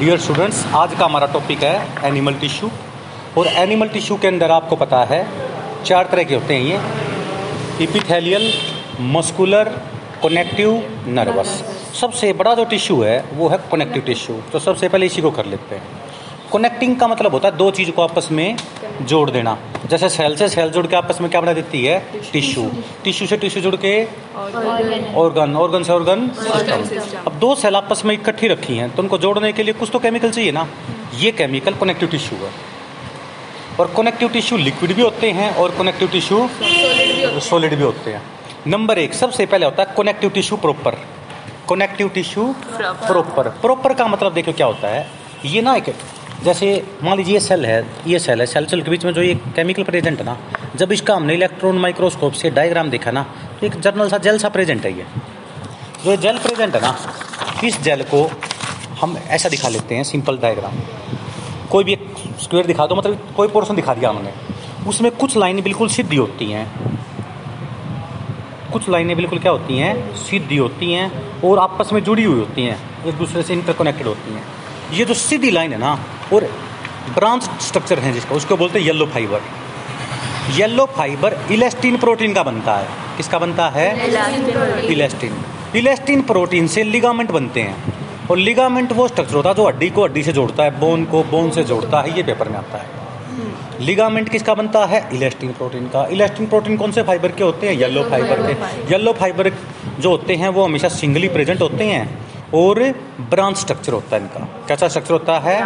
Dear students आज का हमारा टॉपिक है एनिमल टिश्यू और एनिमल टिश्यू के अंदर आपको पता है, चार तरह के होते हैं ये. इपिथेलियल मस्कुलर कनेक्टिव नर्वस सबसे बड़ा जो टिश्यू है, वो है कनेक्टिव टिश्यू तो सबसे पहले इसी को कर लेते हैं. कनेक्टिंग का मतलब होता है दो चीज़ को आपस में जोड़ देना। जैसे सेल से सेल जुड़ के आपस में क्या बना देती है? टिश्यू टिश्यू से टिश्यू जुड़ के ऑर्गन ऑर्गन से ऑर्गन सिस्टम अब दो सेल आपस में इकट्ठी रखी हैं तो उनको जोड़ने के लिए कुछ तो केमिकल चाहिए ना। ये केमिकल कनेक्टिव टिश्यू है। और कनेक्टिव टिश्यू लिक्विड भी होते हैं और कनेक्टिव टिश्यू सॉलिड भी होते हैं। नंबर एक सबसे पहले होता है connective tissue proper connective tissue proper proper का मतलब देखो क्या होता है। ये ना एक जैसे मान लीजिए ये सेल है, ये सेल है सेल सेल के बीच में जो ये केमिकल प्रेजेंट है ना, जब इसका हमने इलेक्ट्रॉन माइक्रोस्कोप से डायग्राम देखा ना तो एक जर्नल सा जेल सा प्रेजेंट है ये। जो जेल प्रेजेंट है ना, इस जेल को हम ऐसा दिखा लेते हैं सिंपल डायग्राम कोई भी एक स्क्वायर दिखा दो मतलब कोई पोर्शन दिखा दिया हमने, उसमें कुछ लाइनें बिल्कुल सीधी होती हैं। कुछ लाइनें बिल्कुल क्या होती हैं? सीधी होती हैं और आपस में जुड़ी हुई होती हैं, एक दूसरे से इंटरकनेक्टेड होती हैं। ये जो सीधी लाइन है ना और ब्रांच स्ट्रक्चर है जिसका उसको बोलते हैं yellow fibre yellow fibre elastin protein का बनता है। किसका बनता है? इलेस्टिन इलेस्टिन प्रोटीन से लिगामेंट बनते हैं। और लिगामेंट वो स्ट्रक्चर होता है जो हड्डी को हड्डी से जोड़ता है बोन को बोन से जोड़ता है ये पेपर में आता है। लिगामेंट किसका बनता है? इलेस्टिन प्रोटीन का। इलेस्टिन प्रोटीन कौन से फाइबर के होते हैं? येलो फाइबर के। येलो फाइबर जो होते हैं वो हमेशा सिंगली प्रेजेंट होते हैं। और ब्रांच स्ट्रक्चर होता है इनका। कैसा स्ट्रक्चर होता है?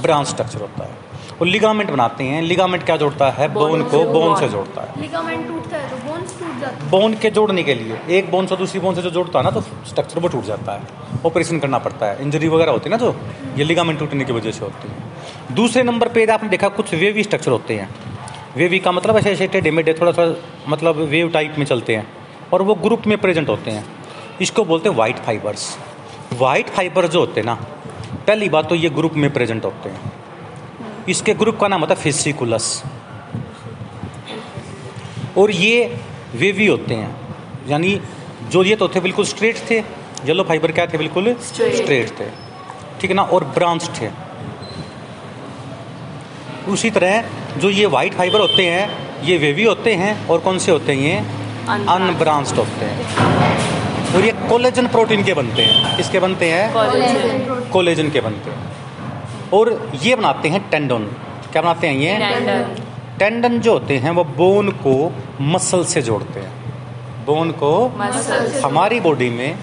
ब्रांच स्ट्रक्चर होता है। और लिगामेंट बनाते हैं। लिगामेंट क्या जोड़ता है? बोन को बोन से जोड़ता है। लिगामेंट टूटता है तो बोन्स टूट जाते हैं। बोन के जोड़ने के लिए एक बोन से दूसरी बोन से जो जोड़ता है ना तो स्ट्रक्चर वो टूट जाता है। ऑपरेशन करना पड़ता है। इंजरी वगैरह होती है ना जो ये लिगामेंट टूटने की वजह से होती है। दूसरे नंबर पे आपने देखा कुछ वेवी स्ट्रक्चर होते हैं। वेवी का मतलब ऐसे ऐसे टेढ़े मेढ़े थोड़ा सा मतलब वेव टाइप में चलते हैं। और वो ग्रुप में प्रेजेंट होते हैं। इसको बोलते हैं वाइट फाइबर्स वाइट फाइबर जो होते हैं ना पहली बात तो ये ग्रुप में प्रेजेंट होते हैं। इसके ग्रुप का नाम होता है फिसिकुलस और ये वेवी होते हैं। यानी जो ये तो थे बिल्कुल स्ट्रेट थे येलो फाइबर क्या थे बिल्कुल? स्ट्रेट थे। ठीक है ना? और ब्रांच थे। उसी तरह जो ये वाइट फाइबर होते हैं ये वेवी होते हैं और कौन से होते हैं ये? अनब्रांच्ड होते हैं। और ये कोलेजन प्रोटीन के बनते हैं। किसके बनते हैं? कोलेजन। के बनते हैं। और ये बनाते हैं टेंडन। क्या बनाते हैं ये? टेंडन। जो होते हैं वो बोन को मसल से जोड़ते हैं। बोन को हमारी बॉडी में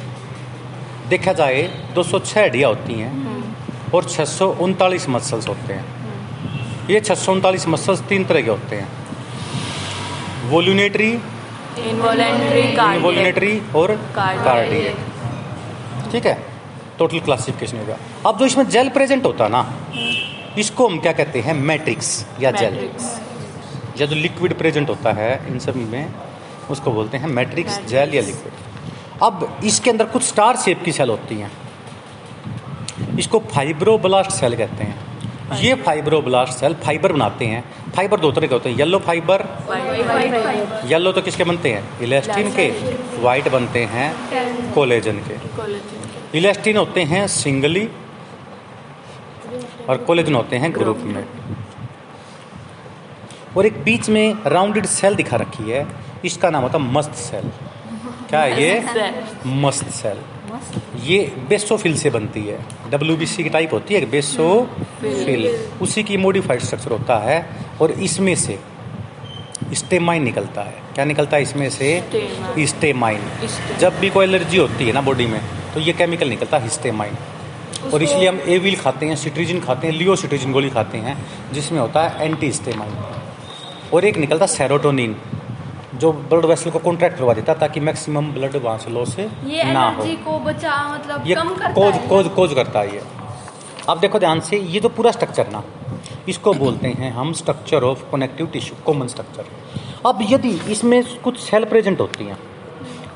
देखा जाए 206 हड्डियाँ होती हैं और छः सौ उनतालीस मसल्स होते हैं। ये छः सौ उनतालीस मसल्स तीन तरह के होते हैं। वोल्यूनेटरी इनवोल्यूनेटरी और कार्डियक ठीक है? टोटल क्लासिफिकेशन होगा। अब जो इसमें जेल प्रेजेंट होता है ना इसको हम क्या कहते हैं? मैट्रिक्स या जेल या जो लिक्विड प्रेजेंट होता है इन सब में उसको बोलते हैं मैट्रिक्स जेल या लिक्विड अब इसके अंदर कुछ स्टार शेप की सेल होती हैं। इसको फाइब्रोब्लास्ट सेल कहते हैं। ये फाइब्रोब्लास्ट सेल फाइबर बनाते हैं। फाइबर दो तरह के होते हैं येलो फाइबर येलो तो किसके बनते हैं? इलेस्टिन के वाइट बनते हैं कोलेजन के। इलेस्टिन होते हैं सिंगली और कोलेजन होते हैं ग्रुप में। और एक बीच में राउंडेड सेल दिखा रखी है इसका नाम होता है मस्त सेल क्या है ये? मस्त सेल ये बेसोफिल से बनती है। डब्ल्यू बी सी की टाइप होती है बेसोफिल। उसी की मॉडिफाइड स्ट्रक्चर होता है और इसमें से स्टेमाइन निकलता है। क्या निकलता है इसमें से? स्टेमाइन जब भी कोई एलर्जी होती है ना बॉडी में तो ये केमिकल निकलता है हिस्टेमाइन और इसलिए हम एविल खाते हैं सिट्रीजिन खाते हैं लियो सिट्रीजिन गोली खाते हैं जिसमें होता है एंटी स्टेमाइन और एक निकलता है सेरोटोनिन जो ब्लड वेसल को कॉन्ट्रैक्ट करवा देता ताकि मैक्सिमम ब्लड वहाँ से लॉस ना हो। को बचा मतलब ये कम करता कोज है। कोज कोज करता है ये। अब देखो ध्यान से ये जो पूरा स्ट्रक्चर ना इसको बोलते हैं हम structure of connective tissue common structure अब यदि इसमें कुछ सेल प्रेजेंट होती हैं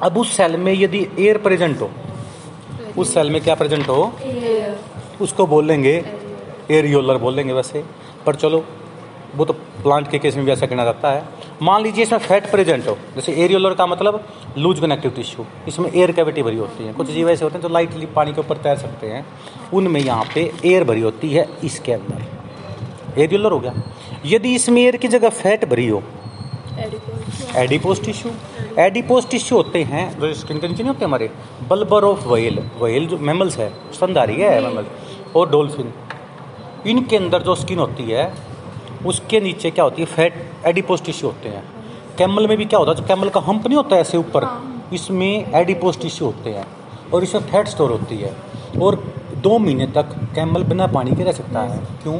अब उस सेल में यदि एयर प्रेजेंट हो उस सेल में क्या प्रेजेंट हो? उसको बोलेंगे एरियोलर बोलेंगे वैसे। पर चलो वो तो प्लांट के केस में भी ऐसा कहना जाता है। मान लीजिए इसमें फैट प्रेजेंट हो, जैसे एरियोलर का मतलब लूज कनेक्टिव टिश्यू इसमें एयर कैविटी भरी होती है। कुछ जीव ऐसे होते हैं जो लाइटली पानी के ऊपर तैर सकते हैं, उनमें यहाँ पे एयर भरी होती है इसके अंदर। एरियोलर हो गया। यदि इसमें एयर की जगह फैट भरी हो एडिपोज टिश्यू एडिपोज टिश्यू होते हैं, जो स्किन के नीचे नहीं होते हमारे बल्बर ऑफ़ वेल वेल जो मेमल्स है, स्तनधारी है मेमल और डोल्फिन इनके अंदर जो स्किन होती है उसके नीचे क्या होती है? फैट एडिपोज टिश्यू होते हैं। कैमल में भी क्या होता है? जो कैमल का हम्प नहीं होता है ऐसे ऊपर हाँ। इसमें एडिपोज टिश्यू होते हैं और इसमें फैट स्टोर होती है। और दो महीने तक कैमल बिना पानी के रह सकता है। क्यों?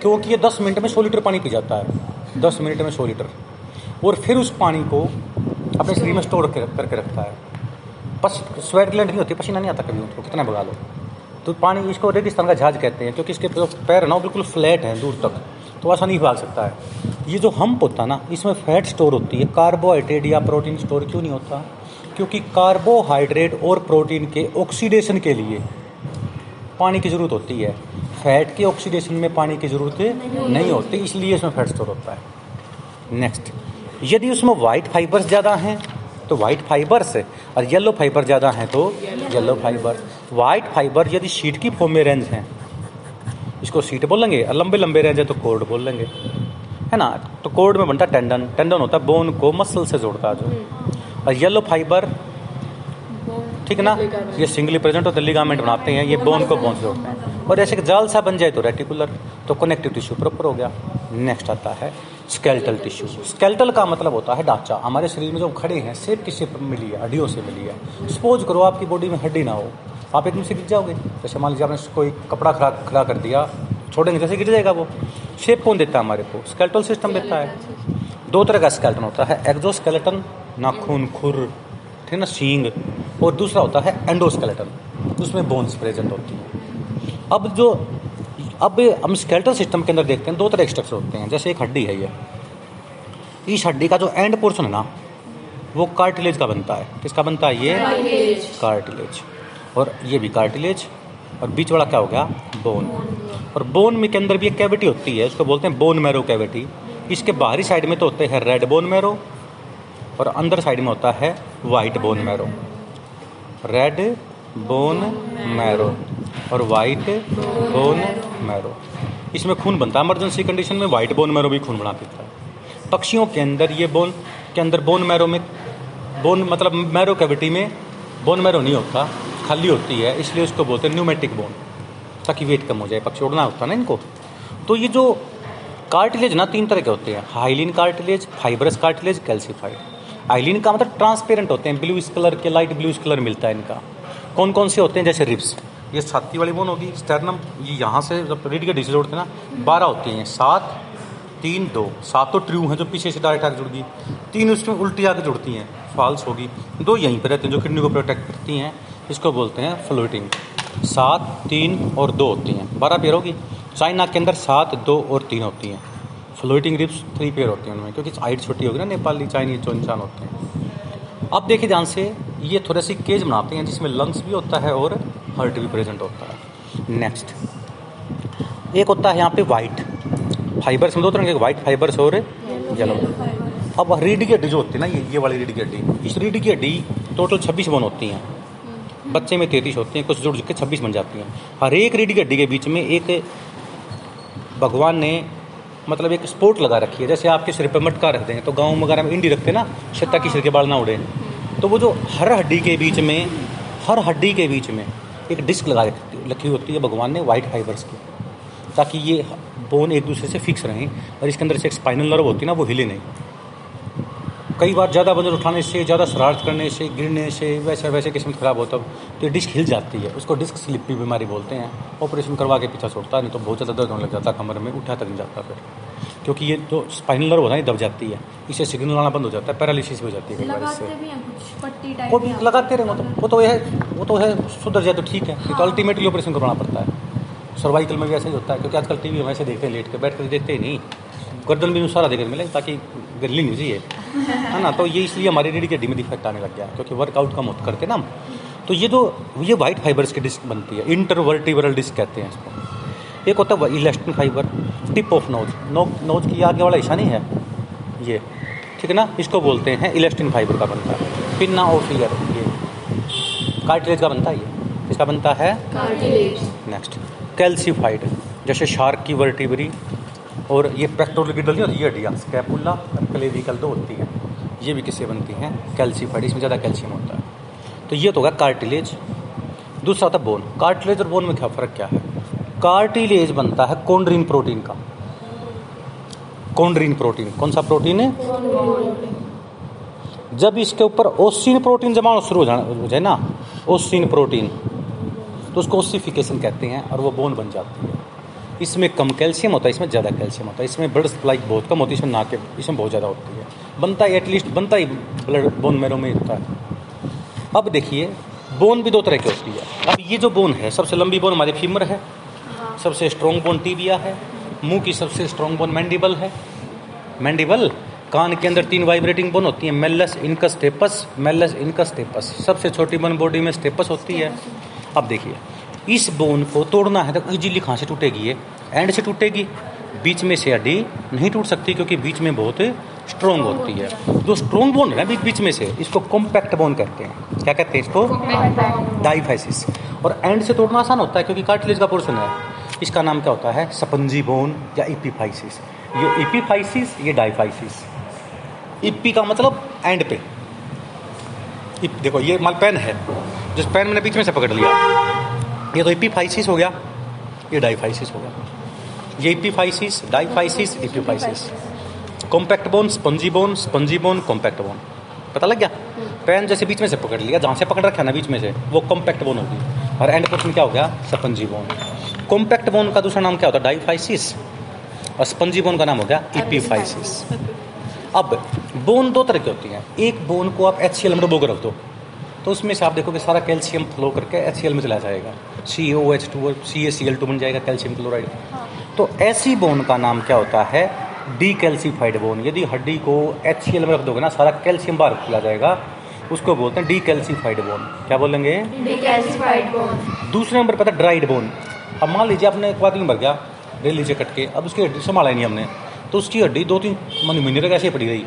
क्योंकि ये दस मिनट में सौ लीटर पानी पी जाता है। दस मिनट में सौ लीटर। और फिर उस पानी को अपने शरीर में स्टोर करके रखता है। पस स्वेट ग्लैंड नहीं होती पसीना नहीं आता कभी उनको कितना भगा लो। तो पानी इसको रेगिस्तान का जहाज़ कहते हैं क्योंकि इसके पैर ना बिल्कुल फ्लैट हैं दूर तक। तो ऐसा नहीं भाग सकता है। ये जो हम्प होता है ना, इसमें फैट स्टोर होती है। कार्बोहाइड्रेट या प्रोटीन स्टोर क्यों नहीं होता? क्योंकि कार्बोहाइड्रेट और प्रोटीन के ऑक्सीडेशन के लिए पानी की ज़रूरत होती है। फैट के ऑक्सीडेशन में पानी की ज़रूरत नहीं नहीं होती, इसलिए इसमें फैट स्टोर होता है। नेक्स्ट यदि उसमें वाइट फाइबर्स ज़्यादा हैं तो वाइट फाइबर्स और येलो फाइबर ज़्यादा हैं तो येलो फाइबर वाइट फाइबर यदि शीट की फॉर्म में रेंज हैं इसको सीट बोलेंगे। और लंबे लंबे रेंज है तो कोर्ड बोल लेंगे है ना? तो कोड में बनता टेंडन। टेंडन होता है बोन को मसल से जोड़ता है जो। और येलो फाइबर ठीक है ना? ये सिंगली प्रेजेंट होते लिगामेंट बनाते हैं। ये बोन को बोन से जोड़ते हैं। और ऐसे जाल सा बन जाए तो रेटिकुलर तो कनेक्टिव टिश्यू प्रॉपर हो गया। नेक्स्ट आता है स्केल्टल टिश्यू स्केल्टल का मतलब होता है ढांचा। हमारे शरीर में जो खड़े हैं सेप किससे मिली है हड्डियों से मिली है। सपोज़ करो आपकी बॉडी में हड्डी ना हो। आप एकदम से गिर जाओगे। जैसे मान लीजिए आपने कोई कपड़ा खड़ा खड़ा कर दिया छोड़ेंगे जैसे गिर जाएगा वो। शेप कौन देता है हमारे को? स्केल्टल सिस्टम देता है। दो तरह का स्केल्टन होता है एक्जोस्केलेटन नाखून खुर ठीक है ना सींग और दूसरा होता है एंडोस्केलेटन उसमें बोन्स प्रेजेंट होती है। अब जो अब हम स्केल्टन सिस्टम के अंदर देखते हैं दो तरह के स्ट्रक्चर होते हैं जैसे एक हड्डी है ये। इस हड्डी का जो एंड पोर्शन है ना वो कार्टिलेज का बनता है। किसका बनता है ये? कार्टिलेज और ये भी कार्टिलेज और बीच वाला क्या हो गया? बोन और बोन में के अंदर भी एक कैविटी होती है उसको बोलते हैं बोन मैरो कैविटी इसके बाहरी साइड में तो होते हैं रेड बोन मैरो और अंदर साइड में होता है white bone marrow red bone marrow और वाइट बोन मैरो इसमें खून बनता है इमरजेंसी कंडीशन में वाइट बोन मैरो भी खून बना पीता है. पक्षियों के अंदर ये बोन के अंदर बोन मैरो में बोन मतलब मैरो कैविटी में बोन मैरो नहीं होता. खाली होती है, इसलिए उसको बोलते हैं न्यूमेटिक बोन ताकि वेट कम हो जाए, पक्षी उड़ना होता है ना इनको। तो ये जो कार्टिलेज ना, तीन तरह के होते हैं hyaline cartilage fibrous cartilage calcified hyaline का मतलब ट्रांसपेरेंट होते हैं ब्लू कलर के लाइट ब्लू कलर मिलता है इनका। कौन कौन से होते हैं, जैसे रिब्स ये छाती वाली बोन होगी स्टर्नम ये यहाँ से जब रीड के डी से जोड़ते हैं ना, बारह होती हैं, सात, तीन, दो। सात तो ट्रू हैं जो पीछे से डायरेक्ट आगे जुड़गी तीन उसमें उल्टी आके जुड़ती हैं फॉल्स होगी। दो यहीं पर रहते हैं जो किडनी को प्रोटेक्ट करती हैं। इसको बोलते हैं फ्लोटिंग सात, तीन और दो होती हैं। बारह पेयर होगी। चाइना के अंदर सात, दो और तीन होती हैं। फ्लोटिंग रिप्स थ्री पेयर होती हैं उनमें, क्योंकि हाइट छोटी होगी ना, नेपाली चाइनीज़ जो इंसान होते हैं। अब देखिए ध्यान से, ये थोड़े सी केज बनाते हैं, जिसमें लंग्स भी होता है और हार्ट भी प्रेजेंट होता है। नेक्स्ट एक होता है यहाँ पे वाइट फाइबर्स में दो तरह के वाइट फाइबर्स और येलो अब रीढ़ की हड्डी जो होती है ना, ये ये वाली रीढ़ की हड्डी इस रीढ़ की हड्डी टोटल छब्बीस बोन होती हैं। बच्चे में तैतीस होती हैं, कुछ जुड़ के छब्बीस बन जाती हैं। हर एक रीढ़ की हड्डी के बीच में एक भगवान ने मतलब एक स्पोर्ट लगा रखी है, जैसे आपके सिर पर मटका रखते हैं तो गाँव वगैरह में इंडी रखते हैं ना छत्ता की सिर के बाल ना उड़े। तो वो जो हर हड्डी के बीच में, हर हड्डी के बीच में एक डिस्क लगा रखी होती है भगवान ने वाइट फाइबर्स की, ताकि ये बोन एक दूसरे से फिक्स रहें, और इसके अंदर से एक स्पाइनल नर्व होती है ना, वो हिले नहीं। कई बार ज़्यादा वज़न उठाने से ज़्यादा शरारत करने से गिरने से वैसे वैसे किस्मत ख़राब होता है। तो डिस्क हिल जाती है। उसको डिस्क स्लिप की बीमारी बोलते हैं। ऑपरेशन करवा के पीछा छोड़ता नहीं तो बहुत ज़्यादा दर्द होने लग जाता कमर में उठा तक नहीं जाता फिर। क्योंकि ये तो स्पाइनल नर्व होता है दब जाती है। इसे सिग्नल आना बंद हो जाता है पैरालिसिस हो जाती है इससे। वो भी लगाते रहे मतलब वो तो है वो तो है सुधर जाए तो ठीक है। तो अल्टीमेटली ऑपरेशन करवाना पड़ता है। सर्वाइकल में भी ऐसे ही होता है क्योंकि आजकल टीवी में ऐसे देखते हैं लेट के बैठ कर देखते ही नहीं। गर्दन भी सारा देखने मिले ताकि गिरली नहीं चाहिए है ना तो ये इसलिए हमारी रीढ़ की हड्डी में डिफेक्ट आने लग गया क्योंकि वर्कआउट कम होता करके ना तो ये जो ये वाइट फाइबर्स की डिस्क बनती है इंटरवर्टिबरल डिस्क कहते हैं इसको। एक होता है elastin fibre tip of nose no nose की आगे वाला हिस्सा नहीं है ये। ठीक है ना? इसको बोलते हैं इलेस्टिन फाइबर का बनता है। पिन्ना ऑफ़ ईयर ये। कार्टिलेज का बनता है ये। इसका बनता है? नेक्स्ट कैल्सीफाइड जैसे शार्क की वर्टिबरी और ये पेक्टोरिकल नहीं होती, ये हड्डियाँ, स्कैपुला और क्लेविकल दो होती है। ये भी किससे बनती हैं? कैल्सीफाइड, इसमें ज़्यादा कैल्शियम होता है। तो ये तो होगा कार्टिलेज। दूसरा है बोन। कार्टिलेज और बोन में क्या फ़र्क क्या है? कार्टिलेज बनता है कोंड्रीन प्रोटीन का। Chondrin protein. कौन सा प्रोटीन है? जब इसके ऊपर ओसिन प्रोटीन जमा शुरू हो जाना, हो जाए ना ओसिन प्रोटीन तो उसको ओसिफिकेशन कहते हैं और वो बोन बन जाती है। इसमें कम कैल्शियम होता है इसमें ज़्यादा कैल्शियम होता है इसमें ब्लड सप्लाई बहुत कम होती है इसमें ना के इसमें बहुत ज़्यादा होती है। बनता है एटलीस्ट बनता ही ब्लड बोन मेरो में होता है अब देखिए बोन भी दो तरह की होती है। अब ये जो बोन है सबसे लंबी बोन हमारी फीमर है सबसे स्ट्रॉन्ग बोन टीबिया है मुँह की सबसे स्ट्रॉन्ग बोन मैंडिबल है। मैंडिबल कान के अंदर तीन वाइब्रेटिंग बोन होती है malleus incus stapes malleus incus stapes सबसे छोटी बोन बॉडी में स्टेपस होती है। अब देखिए इस बोन को तोड़ना है तो इजीली कहाँ से टूटेगी ये। एंड से टूटेगी। बीच में से हड्डी नहीं टूट सकती क्योंकि बीच में बहुत स्ट्रोंग होती है। जो स्ट्रोंग बोन है ना बीच बीच में से इसको कॉम्पैक्ट बोन कहते हैं। क्या कहते हैं इसको? डाइफाइसिस और एंड से तोड़ना आसान होता है क्योंकि कार्टिलेज का पोर्शन है। इसका नाम क्या होता है? सपंजी बोन या इपीफाइसिस ये इपीफाइसिस ये डाइफाइसिस इपी का मतलब एंड पे। देखो ये माल पेन है। जिस पेन मैंने बीच में से पकड़ लिया। ये तो इपीफाइसिस हो गया। ये डाइफाइसिस हो गया। ये epiphysis diaphysis epiphysis compact bone spongy bone spongy bone compact bone पता लग गया? पेन जैसे बीच में से पकड़ लिया, जहाँ से पकड़ रखा ना बीच में से, वो कॉम्पैक्ट बोन होगी। और एंड पोर्शन क्या हो गया? स्पंजी बोन कॉम्पैक्ट बोन का दूसरा नाम क्या होता है? डाइफाइसिस और स्पंजी बोन का नाम हो गया इपीफाइसिस अब बोन दो तरह की होती हैं। एक बोन को आप एच सी एल में डुबो कर रख दो। तो उसमें से आप देखोगे सारा कैल्शियम फ्लो करके एच सी एल में चला जाएगा। C O H two C A C L two बन जाएगा कैल्शियम क्लोराइड। हाँ। तो ऐसी बोन का नाम क्या होता है? डी कैल्सीफाइड बोन यदि हड्डी को एच सी एल में रख दोगे ना सारा कैल्शियम बाहर चला जाएगा। उसको बोलते हैं डी कैल्सीफाइड बोन क्या बोलेंगे दूसरे नंबर पता ड्राइड बोन अब मान लीजिए आपने एक आदमी मर गया ले लीजिए कट के। अब उसकी हड्डी संभाला नहीं हमने। तो उसकी हड्डी दो तीन महीने तक ऐसे पड़ी रही।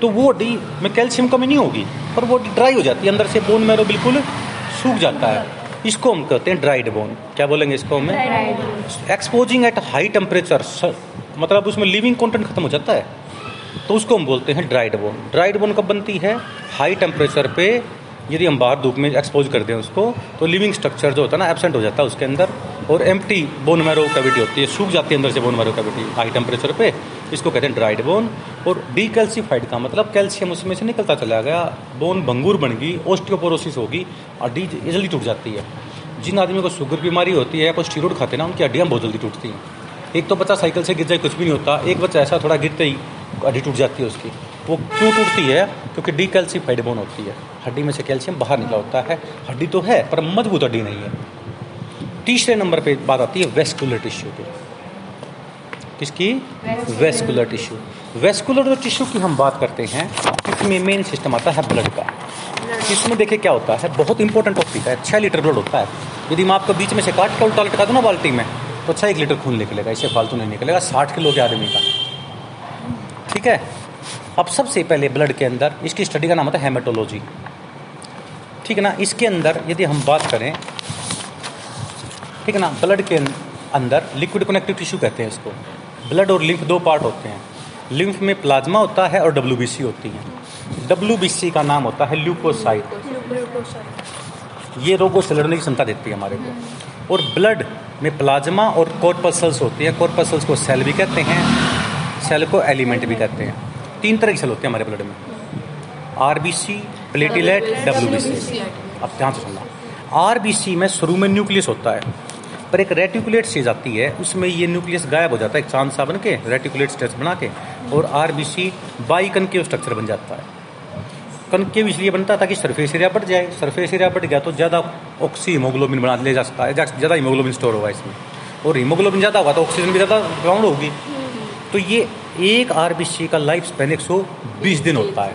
तो वो डी में कैल्शियम कमी नहीं होगी पर वो ड्राई हो जाती है अंदर से बोन मेरो बिल्कुल सूख जाता है। इसको हम कहते हैं ड्राइड बोन क्या बोलेंगे इसको हमें? एक्सपोजिंग एट हाई टेम्परेचर मतलब उसमें लिविंग कॉन्टेंट खत्म हो जाता है। तो उसको हम बोलते हैं ड्राइड बोन ड्राइड बोन कब बनती है? हाई टेम्परेचर पे यदि हम बाहर धूप में एक्सपोज कर दें उसको तो लिविंग स्ट्रक्चर जो होता है ना एबसेंट हो जाता है उसके अंदर। और एम्प्टी बोन मैरो कैविटी होती है, सूख जाती है अंदर से bone marrow cavity high temperature पे। इसको कहते हैं ड्राइड बोन और डीकैल्सीफाइड का मतलब कैल्शियम उसमें से निकलता चला गया बोन भंगूर बन गई ओस्टियोपोरोसिस होगी, और डी जल्दी टूट जाती है। जिन आदमी को शुगर बीमारी होती है या कोई स्टीरोड खाते ना, उनकी हड्डियाँ बहुत जल्दी टूटती हैं। एक तो बच्चा साइकिल से गिर जाए, कुछ भी नहीं होता। एक बच्चा ऐसा थोड़ा गिरते ही हड्डी टूट जाती है उसकी। वो क्यों टूटती है? क्योंकि डी डीकैल्सीफाइड बोन होती है। हड्डी में से कैल्शियम बाहर निकला होता है। हड्डी तो है पर मज़बूत हड्डी नहीं है। तीसरे नंबर पे बात आती है वेस्कुलर टिश्यू की। किसकी? वेस्कुलर। टिश्यू। वेस्कुलर टिश्यू की हम बात करते हैं इसमें मेन सिस्टम आता है ब्लड का। इसमें देखिए क्या होता है बहुत इंपॉर्टेंट टॉपिक है। छः लीटर ब्लड होता है। यदि मैं आपको बीच में से काट के उल्टा लटका दूँ ना बाल्टी में तो अच्छा एक लीटर खून निकलेगा। इसे फालतू नहीं निकलेगा। साठ किलो के आदमी का। ठीक है? अब सबसे पहले ब्लड के अंदर, इसकी स्टडी का नाम होता है हेमेटोलॉजी ठीक है ना? इसके अंदर यदि हम बात करें, ठीक है ना? ब्लड के अंदर लिक्विड कनेक्टिव टिश्यू कहते हैं इसको। ब्लड और लिम्फ दो पार्ट होते हैं। लिम्फ में प्लाज्मा होता है और डब्ल्यूबीसी होती है। डब्ल्यूबीसी का नाम होता है ल्यूकोसाइट ये रोगों से लड़ने की क्षमता देती है हमारे को। और ब्लड में प्लाज्मा और कॉर्पसल्स होती है। कॉर्पसल्स को सेल भी कहते हैं सेल को एलिमेंट भी कहते हैं। तीन तरह की सेल होती है हमारे ब्लड में। आरबीसी प्लेटिलेट डब्ल्यू अब ध्यान से सुनना। आरबीसी में शुरू में न्यूक्लियस होता है, पर एक रेटिकुलेट स्टेज आती है, उसमें ये न्यूक्लियस गायब हो जाता है एक चाँद सा बन के रेटिकुलेट स्टेज बना के, और R B C biconcave structure बन जाता है। कनकेव इसलिए बनता है ताकि सरफेस एरिया बढ़ जाए। सरफेस एरिया बढ़ गया तो ज़्यादा ऑक्सी हीमोग्लोबिन बना ले जा सकता है, ज़्यादा हीमोग्लोबिन स्टोर होगा इसमें। और हीमोग्लोबिन ज़्यादा होगा तो ऑक्सीजन भी ज़्यादा ग्राउंड होगी। तो ये एक आरबीसी का लाइफ स्पेन एक सौ बीस दिन होता है।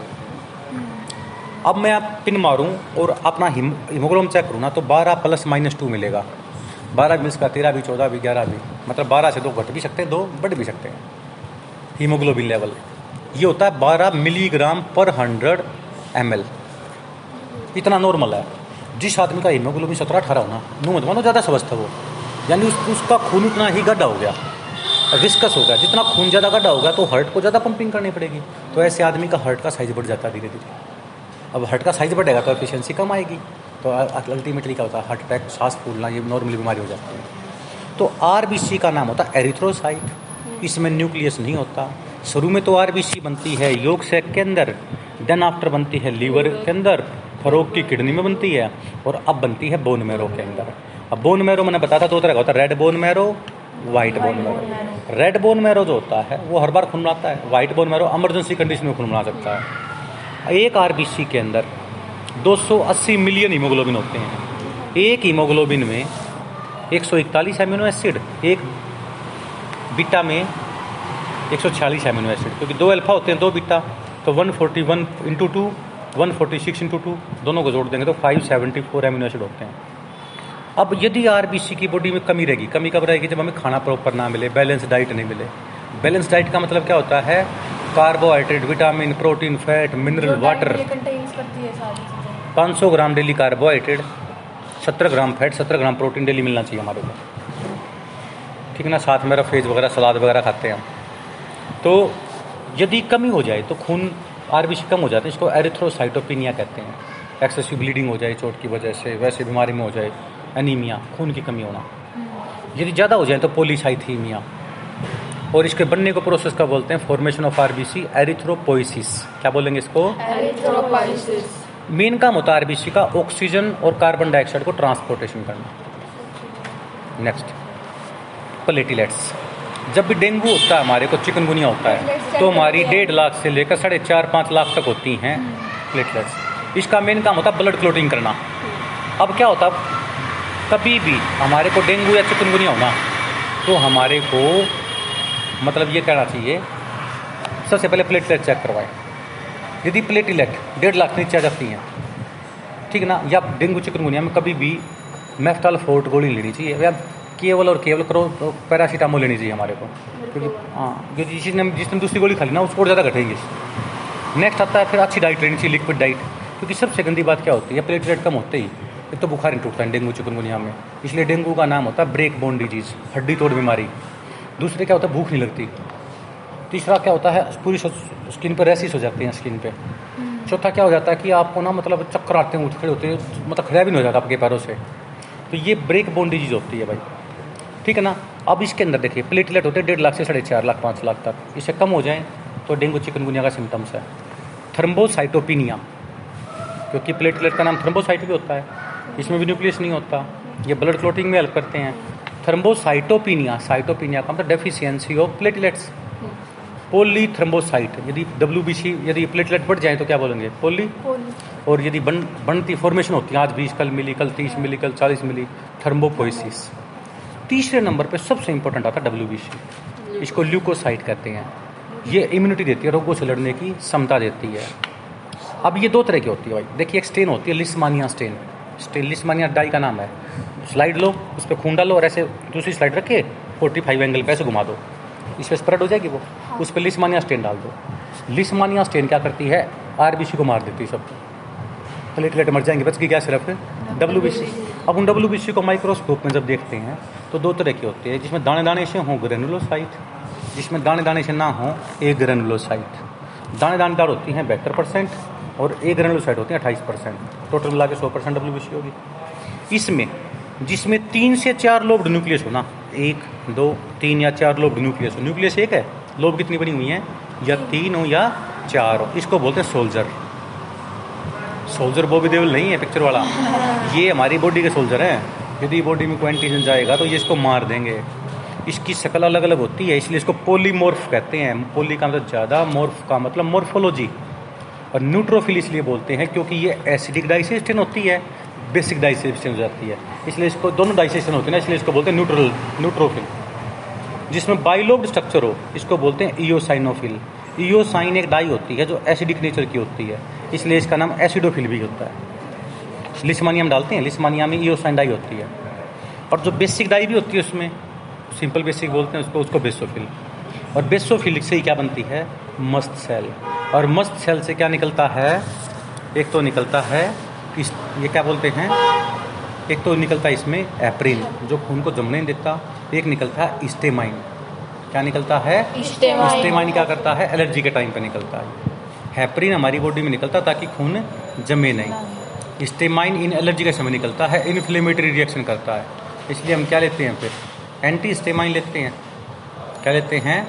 अब मैं आप पिन मारूं और अपना हीमोग्लोबिन चेक करूँ ना तो 12 प्लस माइनस टू मिलेगा। बारह भी इसका तेरह भी चौदह भी ग्यारह भी मतलब बारह से दो घट भी सकते हैं दो बढ़ भी सकते हैं। हीमोग्लोबिन लेवल ये होता है बारह मिलीग्राम पर हंड्रेड एमएल इतना नॉर्मल है। जिस आदमी का हीमोग्लोबिन सत्रह अठारह होना नू मत मानो ज़्यादा समझता वो। यानी उस, उसका खून उतना ही गड्ढा हो गया। विस्कस हो गया। जितना खून ज़्यादा गड्ढा होगा तो हर्ट को ज़्यादा पंपिंग करनी पड़ेगी। तो ऐसे आदमी का हर्ट का साइज़ बढ़ जाता है धीरे धीरे। अब हर्ट का साइज़ बढ़ेगा तो एफिशिएंसी कम आएगी। तो अल्टीमेटली क्या होता है? हार्ट अटैक सांस फूलना, ये नॉर्मली बीमारी हो जाती है। तो आरबीसी का नाम होता है एरिथ्रोसाइट इसमें न्यूक्लियस नहीं होता। शुरू में तो आरबीसी बनती है, योग सेक के अंदर। देन आफ्टर बनती है लीवर के अंदर। फरोग की किडनी में बनती है। और अब बनती है बोन मैरो के अंदर। अब बोन मैरो मैंने बताया था दो तरह का होता है। Red bone marrow white bone marrow red bone marrow जो होता है, वो हर बार खून बनाता है। White bone marrow emergency condition में खून बना सकता है। एक आरबीसी के अंदर 280 मिलियन हीमोग्लोबिन होते हैं। एक हीमोग्लोबिन में 141 एमिनो एसिड एक बीटा में 146 एमिनो एसिड क्योंकि दो अल्फ़ा होते हैं, दो बीटा तो 141 forty one into two one forty six into two दोनों को जोड़ देंगे तो 574 एमिनो एसिड होते हैं। अब यदि आरबीसी की बॉडी में कमी रहेगी कमी कब रहेगी जब हमें खाना प्रॉपर ना मिले बैलेंस डाइट नहीं मिले? बैलेंस डाइट का मतलब क्या होता है? Carbohydrate vitamin protein fat mineral water पाँच सौ ग्राम डेली कार्बोहाइड्रेट सत्तर ग्राम फैट सत्तर ग्राम प्रोटीन डेली मिलना चाहिए हमारे को। ठीक ना? साथ में फ़ेज़ वगैरह सलाद वगैरह खाते हैं हम। तो यदि कमी हो जाए तो खून आरबीसी कम हो जाते हैं इसको एरिथ्रोसाइटोपिनिया कहते हैं। एक्सेसिव ब्लीडिंग हो जाए चोट की वजह से वैसे बीमारी में हो जाए एनीमिया खून की कमी होना। यदि ज़्यादा हो जाए तो पोलिसाइथीमिया और इसके बनने को प्रोसेस का बोलते हैं फॉर्मेशन ऑफ़ आरबीसी एरिथ्रोपोइसिस क्या बोलेंगे इसको? एरिथ्रोपोइसिस मेन काम होता है आरबीसी का ऑक्सीजन और कार्बन डाइऑक्साइड को ट्रांसपोर्टेशन करना। नेक्स्ट प्लेटिलेट्स जब भी डेंगू होता है हमारे को चिकनगुनिया होता है तो हमारी डेढ़ लाख से लेकर साढ़े चार पाँच लाख तक होती हैं प्लेटलेट्स इसका मेन काम होता है ब्लड क्लोटिंग करना। अब क्या होता कभी भी हमारे को डेंगू या चिकनगुनिया होना तो हमारे को मतलब ये कहना चाहिए सबसे पहले प्लेटलेट चेक करवाएँ। यदि प्लेटिलेट डेढ़ लाख नीचे आ जाती हैं ठीक है ना या डेंगू चिकनगुनिया में कभी भी मेफ्टाल फोर्ट गोली लेनी चाहिए या केवल और केवल करो तो पैरासीटामोल लेनी चाहिए हमारे को। क्योंकि हाँ क्योंकि जिसने जिसने दूसरी गोली खा ली ना उसको और ज़्यादा घटेगी। नेक्स्ट आता है फिर अच्छी डाइट लेनी चाहिए लिक्विड डाइट क्योंकि सबसे गंदी बात क्या होती है प्लेटलेट कम होते ही। एक तो बुखार नहीं टूटता है डेंगू चिकनगुनिया में। इसलिए डेंगू का नाम होता है ब्रेक बोन डिज़ीज़ हड्डी तोड़ बीमारी। दूसरे क्या होता है? भूख नहीं लगती। तीसरा क्या होता है? पूरी स्किन पर रेसिस हो जाती हैं स्किन पे। हम्म। चौथा क्या हो जाता है कि आपको ना मतलब चक्कर आते हैं उठ खड़े होते हैं मतलब खड़ा भी नहीं हो जाता आपके पैरों से। तो ये ब्रेक बोन डिज़ीज़ होती है भाई। ठीक है ना? अब इसके अंदर देखिए प्लेटलेट होते हैं डेढ़ लाख से साढ़े चार लाख पाँच लाख तक। इससे कम हो जाए तो डेंगू चिकनगुनिया का सिम्टम्स है। थर्म्बोसाइटोपिनिया क्योंकि प्लेटलेट का नाम थर्म्बोसाइट भी होता है। इसमें भी न्यूक्लियस नहीं होता। ये ब्लड क्लोटिंग में हेल्प करते हैं। थर्म्बोसाइटोपिनिया साइटोपिनिया का मतलब deficiency of platelets poly thrombocyte यदि डब्ल्यू बी सी यदि प्लेटलेट बढ़ जाए तो क्या बोलेंगे? पोली और यदि बन बनती फॉर्मेशन होती है आज बीस कल मिली कल तीस मिली कल चालीस मिली थर्मोपोइसिस तीसरे नंबर पे सबसे इंपॉर्टेंट आता है डब्ल्यू इसको ल्यूकोसाइट कहते हैं। ये इम्यूनिटी देती है रोगों से लड़ने की क्षमता देती है। अब ये दो तरह की होती है भाई। देखिए एक स्टेन होती है leishmania stain stain leishmania dye का नाम है। स्लाइड लो उस पर खून डालो और ऐसे दूसरी स्लाइड रखे फोर्टी फाइव एंगल पे ऐसे घुमा दो। इस पर स्प्रेड हो जाएगी वो। हाँ। उस पर लिस्मानिया स्टेन डाल दो। लिस्मानिया स्टेन क्या करती है? आरबीसी को मार देती है सब। प्लेटलेट मर जाएँगे बच गई क्या सिर्फ़? डब्ल्यू बी सी अब उन डब्ल्यू बी सी को माइक्रोस्कोप में जब देखते हैं तो दो तरह की होती है। जिसमें दाने दाने से हों ग्रेनुलोसाइट जिसमें दाने दाने से ना हो ए ग्रेनुलोसाइट। दाने दानेदार होती हैं बेहतर परसेंट और ए ग्रेनुलोसाइट होती हैं अट्ठाईस परसेंट। टोटल मिला के सौ परसेंट डब्ल्यू होगी। इसमें, जिसमें तीन से चार लोब न्यूक्लियस हो ना, एक, दो, तीन या चार लोब न्यूक्लियस हो। न्यूक्लियस एक है लोब कितनी बनी हुई हैं? या तीन हो या चार हो। इसको बोलते हैं सोल्जर सोल्जर बॉबी देवल नहीं है पिक्चर वाला। ये हमारी बॉडी के सोल्जर हैं। यदि बॉडी में कोई जाएगा तो ये इसको मार देंगे। इसकी शक्ल अलग अलग होती है, इसलिए इसको पोलीमोर्फ कहते हैं। पोली का मतलब ज़्यादा मोर्फ का मतलब मोर्फोलॉजी और न्यूट्रोफिल इसलिए बोलते हैं क्योंकि ये एसिडिक डाइसेस्टिन होती है बेसिक डाइसेशन हो जाती है। इसलिए इसको, दोनों डाइसेशन होते हैं इसलिए इसको बोलते हैं न्यूट्रल न्यूट्रोफिल जिसमें बाइलोब्ड स्ट्रक्चर हो, इसको बोलते हैं ईओसाइनोफिल ईओसाइन एक डाई होती है जो एसिडिक नेचर की होती है। इसलिए इसका नाम एसिडोफिल भी होता है। लिस्मानिया में डालते हैं, लिस्मानिया में ईओसाइन डाई होती है। और जो बेसिक डाई भी होती है उसमें सिंपल बेसिक बोलते हैं उसको उसको बेसोफिल और बेसोफिल से ही क्या बनती है? मस्त सेल और मस्त सेल से क्या निकलता है? एक तो निकलता है इस ये क्या बोलते हैं? एक तो निकलता है इसमें एप्रिन जो खून को जमने नहीं देता। एक निकलता है स्टेमाइन क्या निकलता है? स्टेमाइन। स्टेमाइन क्या करता है? एलर्जी के टाइम पर निकलता है। हैप्रिन हमारी बॉडी में निकलता है ताकि खून जमे नहीं। स्टेमाइन इन एलर्जी के समय निकलता है इन्फ्लेमेटरी रिएक्शन करता है। इसलिए हम क्या लेते हैं फिर? एंटी स्टेमाइन लेते हैं। क्या लेते हैं?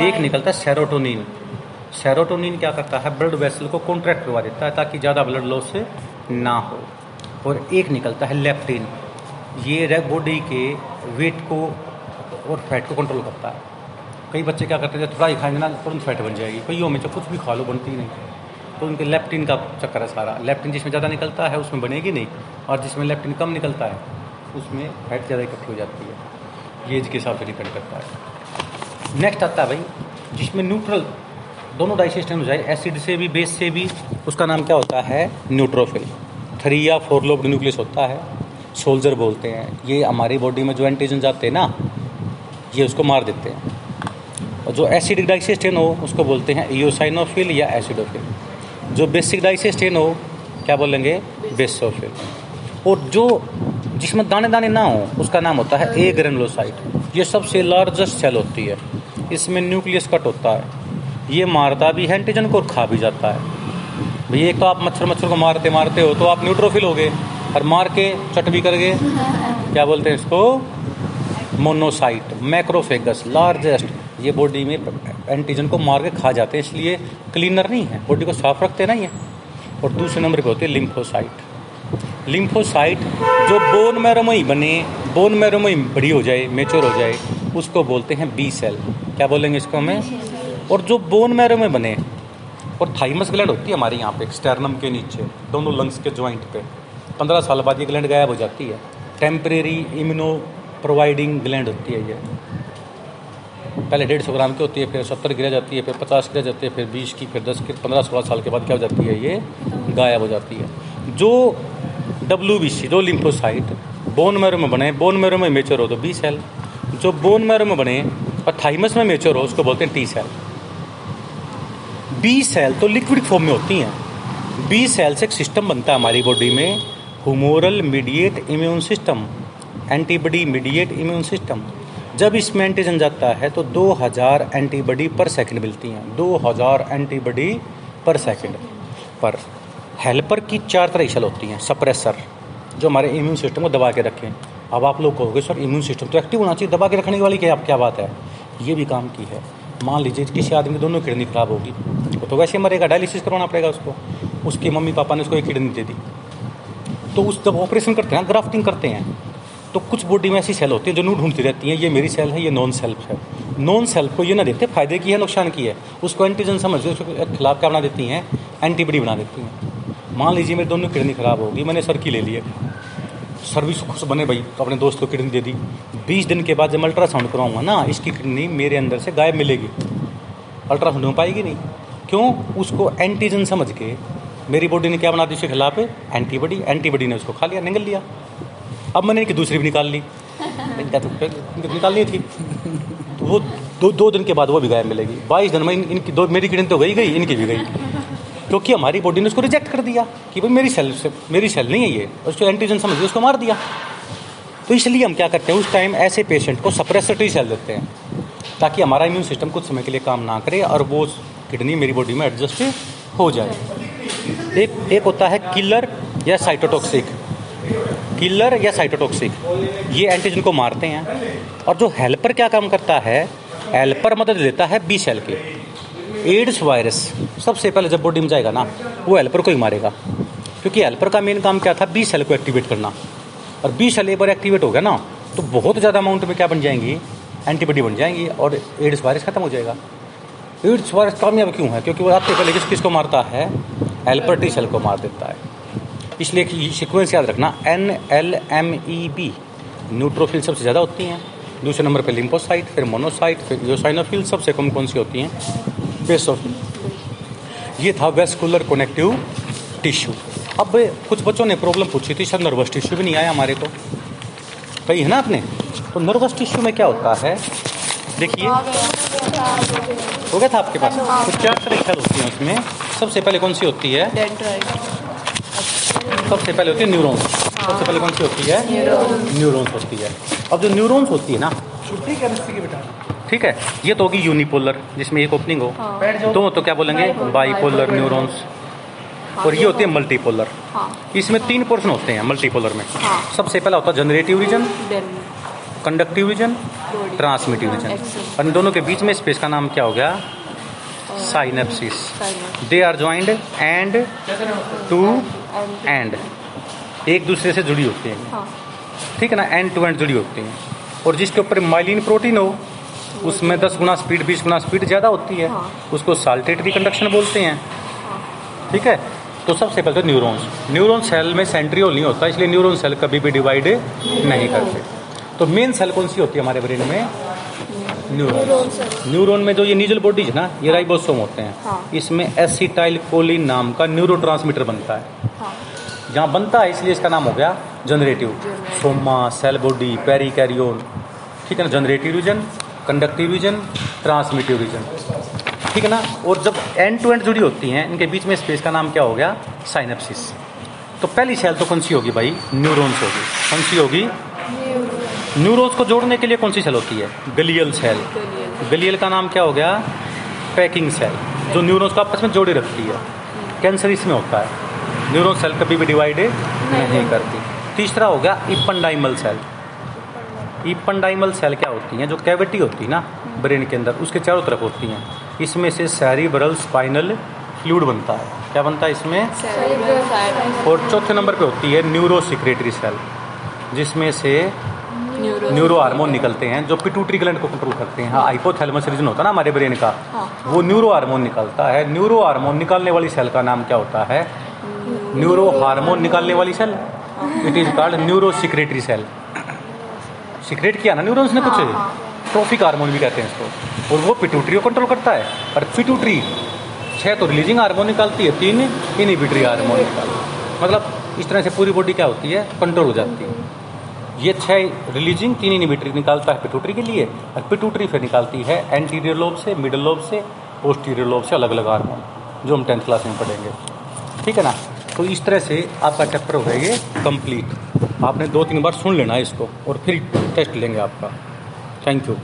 एक निकलता है सेरोटोनिन। सेरोटोनिन क्या करता है? ब्लड वेसल को कॉन्ट्रैक्ट करवा देता है ताकि ज़्यादा ब्लड लॉस ना हो। और एक निकलता है लेप्टिन ये बॉडी के वेट को और फैट को कंट्रोल करता है। कई बच्चे क्या करते हैं थोड़ा ही खाएँगे ना, तुरंत फैट बन जाएगी। कईयों में जब कुछ भी खा लो, बनती ही नहीं। तो उनके लेप्टिन का चक्कर है सारा। लेप्टिन जिसमें ज़्यादा निकलता है, उसमें बनेगी नहीं। और जिसमें लेप्टिन कम निकलता है, उसमें फैट ज़्यादा इकट्ठी हो जाती है। ये एज के हिसाब से डिपेंड करता है। नेक्स्ट आता है भाई, जिसमें न्यूट्रल दोनों डाइजेस्टन हो जाए एसिड से भी बेस से भी, उसका नाम क्या होता है? न्यूट्रोफिल थ्री या फोर लोब न्यूक्लियस होता है। सोल्जर बोलते हैं। ये हमारी बॉडी में जो एंटीजन जाते हैं ना, ये उसको मार देते हैं। और जो एसिडिक डाइजेस्टेन हो, उसको बोलते हैं ईओसाइनोफिल या एसिडोफिल जो बेसिक डाइजेस्टेन हो, क्या बोलेंगे बेसोफिल और जो जिसमें दाने दाने ना हो, उसका नाम होता है ए ग्रेनुलोसाइट ये सबसे लार्जेस्ट सेल होती है। इसमें न्यूक्लियस कट होता है। ये मारता भी है एंटीजन को और खा भी जाता है। भैया एक तो आप मच्छर मच्छर को मारते मारते हो तो आप न्यूट्रोफिल हो गए और मार के चट भी कर गए। क्या बोलते हैं इसको? मोनोसाइट मैक्रोफेगस लार्जेस्ट ये बॉडी में एंटीजन को मार के खा जाते हैं, इसलिए क्लीनर नहीं है। बॉडी को साफ़ रखते नहीं है और दूसरे नंबर पे होते है लिम्फोसाइट लिम्फोसाइट जो बोन मैरो में ही बने बोन मैरो बड़ी हो जाए मेच्योर हो जाए, उसको बोलते हैं बी सेल क्या बोलेंगे इसको हमें? और जो बोन मैरो में बने और थाइमस ग्लैंड होती है हमारे यहाँ पे स्टर्नम के नीचे, दोनों लंग्स के ज्वाइंट पे। पंद्रह साल बाद ये ग्लैंड गायब हो जाती है। टेम्परेरी इम्यूनो प्रोवाइडिंग ग्लैंड होती है ये। पहले डेढ़ सौ ग्राम की होती है, फिर सत्तर गिरा जाती है, फिर पचास गिरा जाती है, फिर बीस की, फिर दस की पंद्रह सोलह साल के बाद क्या हो जाती है, ये गायब हो जाती है। जो डब्ल्यू बी सी जो लिम्फोसाइट बोन मैरो में बने बोन मैरो में मेचर हो तो बी सेल जो बोन मैरो में बने और थाइमस में मेचर हो, उसको बोलते हैं टी सेल बी सेल तो लिक्विड फॉर्म में होती हैं। बी सेल से एक सिस्टम बनता है हमारी बॉडी में humoral mediate immune system antibody mediate immune system जब इसमें एंटीजन जाता है तो 2000 एंटीबॉडी पर सेकंड मिलती हैं। 2000 एंटीबॉडी पर सेकंड पर। हेल्पर की चार तरह सेल होती हैं सप्रेसर जो हमारे इम्यून सिस्टम को दबा के रखें। अब आप लोग कहोगे, सर इम्यून सिस्टम तो एक्टिव होना चाहिए, दबा के रखने वाली क्या क्या बात है? ये भी काम की है। मान लीजिए, किसी आदमी की दोनों किडनी खराब होगी। वो तो वैसे मरेगा डायलिसिस करवाना पड़ेगा उसको। उसके मम्मी पापा ने उसको एक किडनी दे दी। तो उस जब ऑपरेशन करते हैं ग्राफ्टिंग करते हैं तो कुछ बॉडी में ऐसी सेल होती है जो नू ढूंढती रहती हैं, ये मेरी सेल है, ये नॉन सेल्फ है। नॉन सेल्फ को ये ना देते, फ़ायदे की है, नुकसान की है। उसको एंटीजन समझ के उसके खिलाफ क्या बना देती हैं एंटीबॉडी बना देती हैं। मान लीजिए मेरी दोनों किडनी खराब होगी मैंने सर की ले ली है सर्विस खुश बने भाई तो अपने दोस्त को किडनी दे दी। बीस दिन के बाद जब अल्ट्रासाउंड कराऊँगा ना, इसकी किडनी मेरे अंदर से गायब मिलेगी। अल्ट्रासाउंड हो पाएगी नहीं। क्यों? उसको एंटीजन समझ के मेरी बॉडी ने क्या बना दी उसके खिलाफ? एंटीबॉडी एंटीबॉडी ने उसको खा लिया निगल लिया। अब मैंने इनकी दूसरी भी निकाल ली। तो निकालनी थी। तो वो दो दो दिन के बाद वो भी गायब मिलेगी। बाईस दिन में इन, इनकी दो मेरी किडनी तो गई गई इनकी भी गई। क्योंकि हमारी बॉडी ने उसको रिजेक्ट कर दिया कि भाई मेरी सेल से मेरी सेल नहीं है ये। उसको एंटीजन समझ के उसको मार दिया। तो इसलिए हम क्या करते हैं उस टाइम ऐसे पेशेंट को सप्रेसटरी सेल देते हैं ताकि हमारा इम्यून सिस्टम कुछ समय के लिए काम ना करे और वो किडनी मेरी बॉडी में एडजस्ट हो जाए। एक एक होता है किलर या साइटोटॉक्सिक किलर या साइटोटॉक्सिक ये एंटीजन को मारते हैं। और जो हेल्पर क्या काम करता है? हेल्पर मदद देता है बी सेल के। एड्स वायरस सबसे पहले जब बॉडी में जाएगा ना, वो हेल्पर को ही मारेगा। क्योंकि हेल्पर का मेन काम क्या था? बी सेल को एक्टिवेट करना। और बी सेल एक बार एक्टिवेट हो गया ना तो बहुत ज़्यादा अमाउंट में क्या बन जाएँगी? एंटीबॉडी बन जाएँगी और एड्स वायरस खत्म हो जाएगा। एड्स वायरस कामयाब क्यों है? क्योंकि वो आपके पहले किस किसको मारता है? हेल्पर टी सेल को मार देता है। इसलिए सिक्वेंस याद रखना N L M E B neutrophil सबसे ज़्यादा होती हैं। दूसरे नंबर पर लिम्पोसाइट फिर मोनोसाइट फिर योसाइनोफिल सबसे कम कौन सी होती हैं? बेसोफिल ये था वेस्कुलर कनेक्टिव टिश्यू अब कुछ बच्चों ने प्रॉब्लम पूछी थी सर नर्वस टिश्यू भी नहीं आया हमारे को। कही है ना आपने? तो नर्वस टिश्यू में क्या होता है? देखिए। हो गया था आपके पास? तो चार तरह ख्याल होती है उसमें? सबसे पहले कौन सी होती है? सबसे पहले होती है न्यूरॉन्स। सबसे पहले कौन सी होती है? न्यूरॉन्स होती है। अब जो न्यूरॉन्स होती है ना छुट्टी केमिस्ट्री की बेटा। ठीक है ये तो होगी यूनिपोलर जिसमें एक ओपनिंग हो। दो तो क्या बोलेंगे? बाईपोलर न्यूरॉन्स और ये होती है मल्टीपोलर हाँ। इसमें तीन पोर्शन होते हैं मल्टीपोलर में। हाँ। सबसे पहला होता है generative region conductive region transmittive region और इन दोनों के बीच में स्पेस का नाम क्या हो गया? Synapsis they are joined end to end एक दूसरे से जुड़ी होती हैं। हाँ। ठीक है ना? एंड टू एंड जुड़ी होती हैं। और जिसके ऊपर माइलिन प्रोटीन हो उसमें 10 गुना स्पीड 20 गुना स्पीड ज़्यादा होती है हाँ। उसको साल्टेटरी कंडक्शन बोलते हैं। हाँ। ठीक है? तो सबसे पहले तो न्यूरॉन्स न्यूरॉन सेल में सेंट्रियोल नहीं होता इसलिए न्यूरॉन सेल कभी भी डिवाइड नहीं करते। तो मेन सेल कौन सी होती है हमारे ब्रेन में? न्यूरॉन न्यूरॉन में जो ये नीजल बॉडीज है ना ये राइबोसोम होते हैं। हाँ। इसमें एसिटाइल कोलिन नाम का न्यूरो बनता है। हाँ। जहाँ बनता है इसलिए इसका नाम हो गया generative soma cell body perikaryon ठीक है ना? Generative region conductive region transmittive region ठीक है ना? और जब एंड टू एंड जुड़ी होती हैं इनके बीच में स्पेस का नाम क्या हो गया? साइनेप्सिस तो पहली सेल तो कौन सी होगी भाई? न्यूरॉन्स होगी। कौन सी होगी? न्यूरॉन्स को जोड़ने के लिए कौन सी सेल होती है? गलियल सेल गलियल का नाम क्या हो गया? पैकिंग सेल जो न्यूरोज को आपस में जोड़े रखती है। कैंसर इसमें होता है। न्यूरॉन सेल कभी भी डिवाइड नहीं करती। तीसरा हो गया इपनडाइमल सेल इपनडाइमल सेल क्या होती हैं? जो कैविटी होती है ना ब्रेन के अंदर उसके चारों तरफ़ होती हैं। इसमें से सैरिब्रल स्पाइनल फ्लूड बनता है। क्या बनता है इसमें? और चौथे नंबर पे होती है न्यूरो सिक्रेटरी सेल जिसमें से न्यूरो हार्मोन निकलते हैं जो पिटूटरी ग्लैंड को कंट्रोल करते हैं। हाँ हाइपोथैलेमस रीजन होता है ना हमारे ब्रेन का। हाँ। वो न्यूरो हार्मोन निकलता है। न्यूरो हार्मोन निकालने वाली सेल का नाम क्या होता है? न्यूरो हार्मोन निकालने वाली cell it is called neuro secretory cell secrete किया ना न्यूरॉन्स ने कुछ? ट्रॉफिक हार्मोन भी कहते हैं इसको। और वो पिटूटरी को कंट्रोल करता है। और पिटूटरी छह तो रिलीजिंग हार्मोन निकालती है तीन इनिबिटरी हार्मोन निकालती है। मतलब इस तरह से पूरी बॉडी क्या होती है? कंट्रोल हो जाती है। ये छह रिलीजिंग तीन इनिबिटरी निकालता है पिटूटरी के लिए और पिटूटरी फिर निकालती है एंटीरियर लोब से मिडल लोब से पोस्टीरियर लोब से अलग अलग हार्मोन जो हम टेंथ क्लास में पढ़ेंगे। ठीक है ना? तो इस तरह से आपका चैप्टर हो ये कंप्लीट आपने दो तीन बार सुन लेना इसको और फिर टेस्ट लेंगे आपका। Thank you